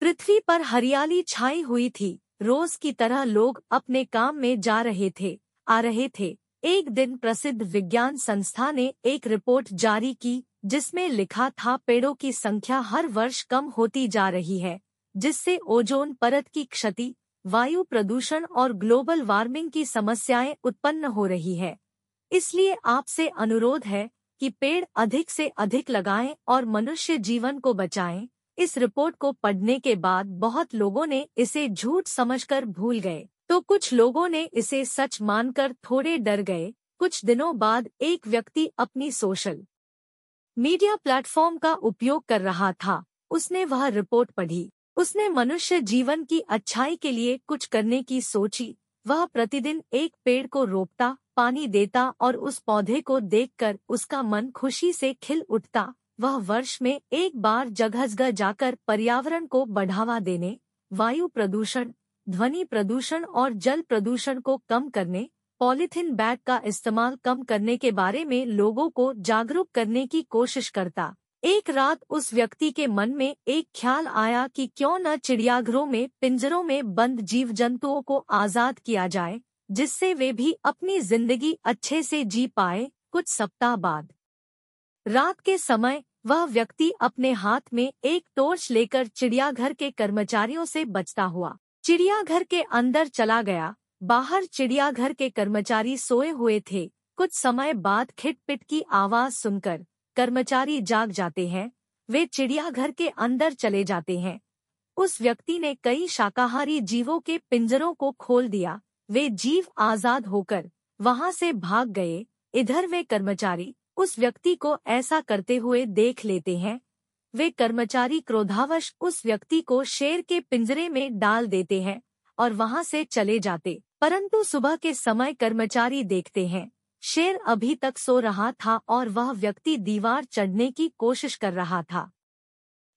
पृथ्वी पर हरियाली छाई हुई थी। रोज की तरह लोग अपने काम में जा रहे थे, आ रहे थे। एक दिन प्रसिद्ध विज्ञान संस्था ने एक रिपोर्ट जारी की, जिसमें लिखा था, पेड़ों की संख्या हर वर्ष कम होती जा रही है, जिससे ओजोन परत की क्षति, वायु प्रदूषण और ग्लोबल वार्मिंग की समस्याएँ उत्पन्न हो रही है। इसलिए आपसे अनुरोध है कि पेड़ अधिक से अधिक लगाएँ और मनुष्य जीवन को बचाएँ। इस रिपोर्ट को पढ़ने के बाद बहुत लोगों ने इसे झूठ समझकर भूल गए। तो कुछ लोगों ने इसे सच मानकर थोड़े डर गए। कुछ दिनों बाद एक व्यक्ति अपनी सोशल मीडिया प्लेटफॉर्म का उपयोग कर रहा था। उसने वह रिपोर्ट पढ़ी। उसने मनुष्य जीवन की अच्छाई के लिए कुछ करने की सोची। वह प्रतिदिन एक पेड़ को रोपता, पानी देता और उस पौधे को देखकर उसका मन खुशी से खिल उठता। वह वर्ष में एक बार जगह जगह जाकर पर्यावरण को बढ़ावा देने, वायु प्रदूषण, ध्वनि प्रदूषण और जल प्रदूषण को कम करने, पॉलीथीन बैग का इस्तेमाल कम करने के बारे में लोगों को जागरूक करने की कोशिश करता। एक रात उस व्यक्ति के मन में एक ख्याल आया कि क्यों न चिड़ियाघरों में, पिंजरों में बंद जीव जंतुओं को आज़ाद किया जाए, जिससे वे भी अपनी ज़िंदगी अच्छे से जी पाए, कुछ सप्ताह बाद। रात के समय वह व्यक्ति अपने हाथ में एक टोर्च लेकर चिड़ियाघर के कर्मचारियों से बचता हुआ, चिड़ियाघर के अंदर चला गया। बाहर चिड़ियाघर के कर्मचारी सोए हुए थे। कुछ समय बाद खिटपिट की आवाज़ सुनकर कर्मचारी जाग जाते हैं। वे चिड़ियाघर के अंदर चले जाते हैं। उस व्यक्ति ने कई शाकाहारी जीवों के पिंजरों को खोल दिया। वे जीव आज़ाद होकर वहाँ से भाग गए। इधर वे कर्मचारी उस व्यक्ति को ऐसा करते हुए देख लेते हैं। वे कर्मचारी क्रोधावश उस व्यक्ति को शेर के पिंजरे में डाल देते हैं और वहाँ से चले जाते। परंतु सुबह के समय कर्मचारी देखते हैं। शेर अभी तक सो रहा था और वह व्यक्ति दीवार चढ़ने की कोशिश कर रहा था।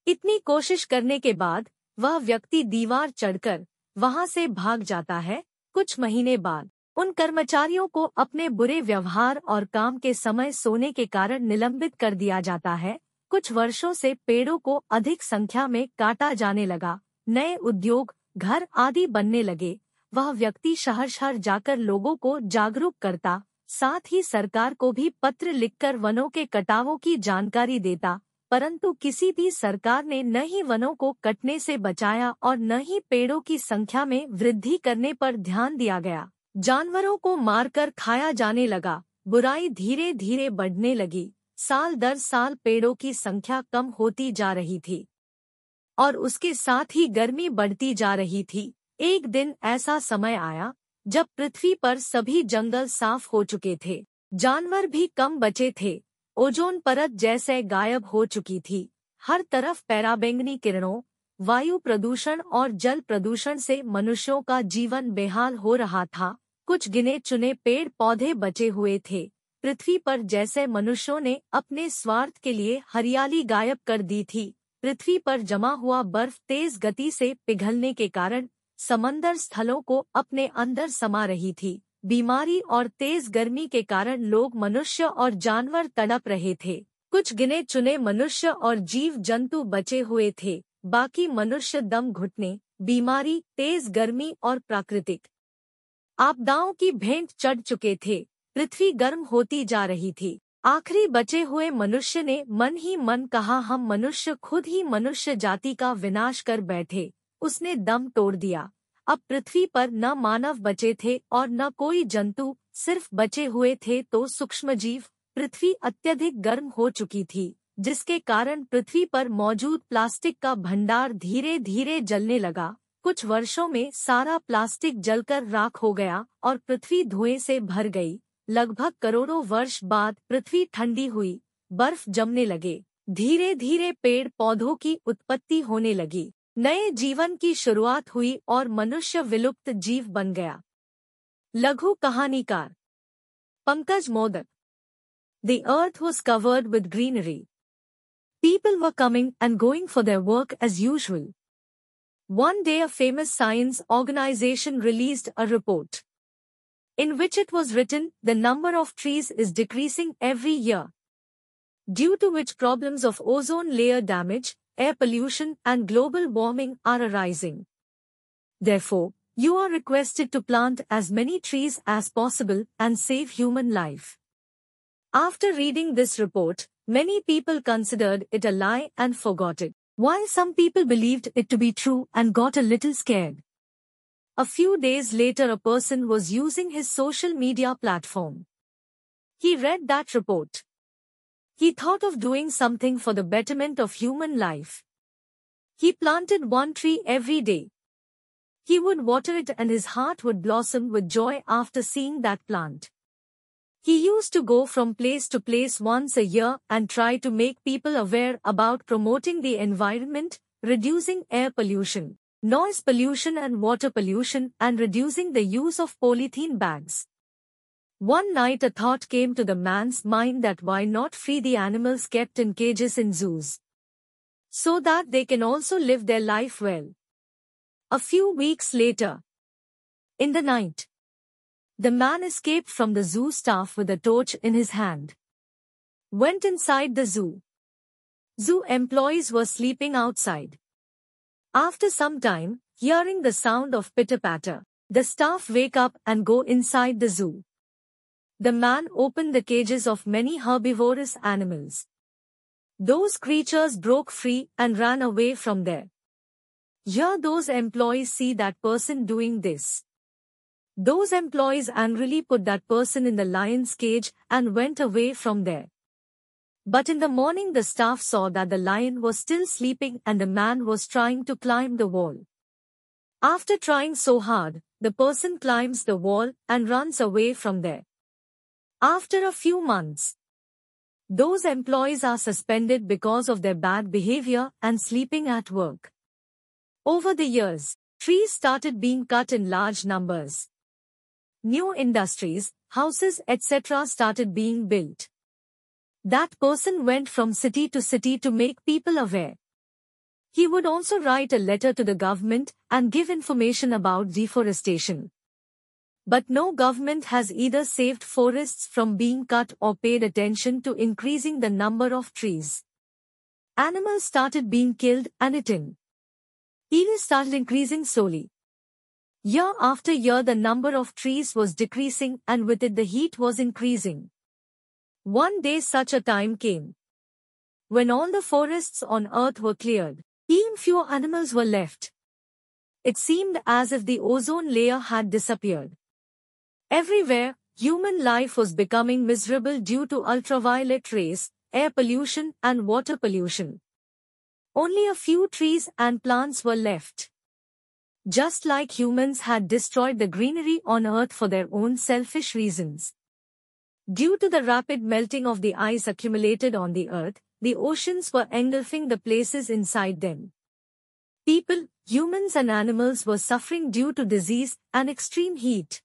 इतनी कोशिश करने के बाद वह व्यक्ति दीवार चढ़कर वहाँ से भाग जाता है कुछ महीने बाद। उन कर्मचारियों को अपने बुरे व्यवहार और काम के समय सोने के कारण निलंबित कर दिया जाता है। कुछ वर्षों से पेड़ों को अधिक संख्या में काटा जाने लगा। नए उद्योग, घर आदि बनने लगे। वह व्यक्ति शहर शहर जाकर लोगों को जागरूक करता, साथ ही सरकार को भी पत्र लिखकर वनों के कटावों की जानकारी देता, परंतु किसी भी सरकार ने न ही वनों को कटने से बचाया और न ही पेड़ों की संख्या में वृद्धि करने पर ध्यान दिया गया। जानवरों को मारकर खाया जाने लगा। बुराई धीरे धीरे बढ़ने लगी। साल दर साल पेड़ों की संख्या कम होती जा रही थी और उसके साथ ही गर्मी बढ़ती जा रही थी। एक दिन ऐसा समय आया जब पृथ्वी पर सभी जंगल साफ़ हो चुके थे। जानवर भी कम बचे थे। ओजोन परत जैसे गायब हो चुकी थी। हर तरफ़ पैराबेंगनी किरणों वायु प्रदूषण और जल प्रदूषण से मनुष्यों का जीवन बेहाल हो रहा था। कुछ गिने चुने पेड़ पौधे बचे हुए थे। पृथ्वी पर जैसे मनुष्यों ने अपने स्वार्थ के लिए हरियाली गायब कर दी थी। पृथ्वी पर जमा हुआ बर्फ़ तेज गति से पिघलने के कारण समंदर स्थलों को अपने अंदर समा रही थी। बीमारी और तेज गर्मी के कारण लोग मनुष्य और जानवर तड़प रहे थे। कुछ गिने चुने मनुष्य और जीव जंतु बचे हुए थे। बाकी मनुष्य दम घुटने, बीमारी, तेज गर्मी और प्राकृतिक आपदाओं की भेंट चढ़ चुके थे। पृथ्वी गर्म होती जा रही थी। आखिरी बचे हुए मनुष्य ने मन ही मन कहा, हम मनुष्य, खुद ही मनुष्य जाति का विनाश कर बैठे। उसने दम तोड़ दिया। अब पृथ्वी पर न मानव बचे थे और न कोई जंतु सिर्फ़ बचे हुए थे तो सूक्ष्म जीव पृथ्वी अत्यधिक गर्म हो चुकी थी। जिसके कारण पृथ्वी पर मौजूद प्लास्टिक का भंडार धीरे धीरे जलने लगा। कुछ वर्षों में सारा प्लास्टिक जलकर राख हो गया और पृथ्वी धुएँ से भर गई। लगभग करोड़ों वर्ष बाद पृथ्वी ठंडी हुई, बर्फ़ जमने लगे। धीरे धीरे पेड़ पौधों की उत्पत्ति होने लगी। नए जीवन की शुरुआत हुई और मनुष्य विलुप्त जीव बन गया। लघु कहानीकार Pankaj Modak. The earth was covered with greenery People were coming and going for their work as usual. One day a famous science organization released a report in which it was written the number of trees is decreasing every year, due to which problems of ozone layer damage, air pollution and global warming are arising. Therefore, you are requested to plant as many trees as possible and save human life. After reading this report, many people considered it a lie and forgot it, while some people believed it to be true and got a little scared. A few days later a person was using his social media platform. He read that report. He thought of doing something for the betterment of human life. He planted one tree every day. He would water it and his heart would blossom with joy after seeing that plant. He used to go from place to place once a year and try to make people aware about promoting the environment, reducing air pollution, noise pollution and water pollution and reducing the use of polythene bags. One night a thought came to the man's mind that why not free the animals kept in cages in zoos, so that they can also live their life well. A few weeks later, in the night, the man escaped from the zoo staff with a torch in his hand. Went inside the zoo. Zoo employees were sleeping outside. After some time, hearing the sound of pitter-patter, the staff wake up and go inside the zoo. The man opened the cages of many herbivorous animals. Those creatures broke free and ran away from there. Here those employees see that person doing this. Those employees angrily put that person in the lion's cage and went away from there. But in the morning the staff saw that the lion was still sleeping and the man was trying to climb the wall. After trying so hard, the person climbs the wall and runs away from there. After a few months, those employees are suspended because of their bad behavior and sleeping at work. Over the years, trees started being cut in large numbers. New industries, houses etc. started being built. That person went from city to city to make people aware. He would also write a letter to the government and give information about deforestation. But no government has either saved forests from being cut or paid attention to increasing the number of trees. Animals started being killed and eaten. Even started increasing slowly. Year after year the number of trees was decreasing and with it the heat was increasing. One day such a time came. When all the forests on earth were cleared, even few animals were left. It seemed as if the ozone layer had disappeared. Everywhere, human life was becoming miserable due to ultraviolet rays, air pollution and water pollution. Only a few trees and plants were left. Just like humans had destroyed the greenery on Earth for their own selfish reasons. Due to the rapid melting of the ice accumulated on the Earth, the oceans were engulfing the places inside them. People, humans and animals were suffering due to disease and extreme heat.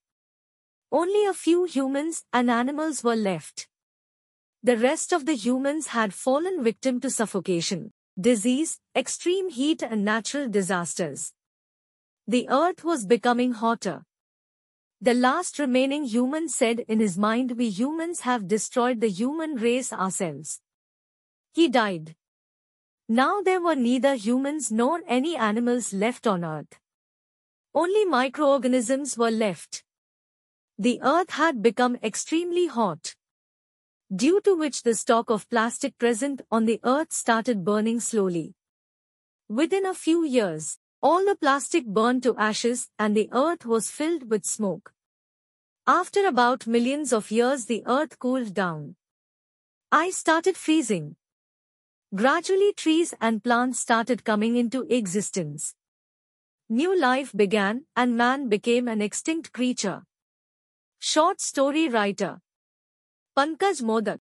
Only a few humans and animals were left. The rest of the humans had fallen victim to suffocation, disease, extreme heat and natural disasters. The earth was becoming hotter. The last remaining human said in his mind we humans have destroyed the human race ourselves. He died. Now there were neither humans nor any animals left on earth. Only microorganisms were left. The earth had become extremely hot. Due to which the stock of plastic present on the earth started burning slowly. Within a few years, all the plastic burned to ashes and the earth was filled with smoke. After about millions of years the earth cooled down. Ice started freezing. Gradually trees and plants started coming into existence. New life began and man became an extinct creature. Short story writer Pankaj Modak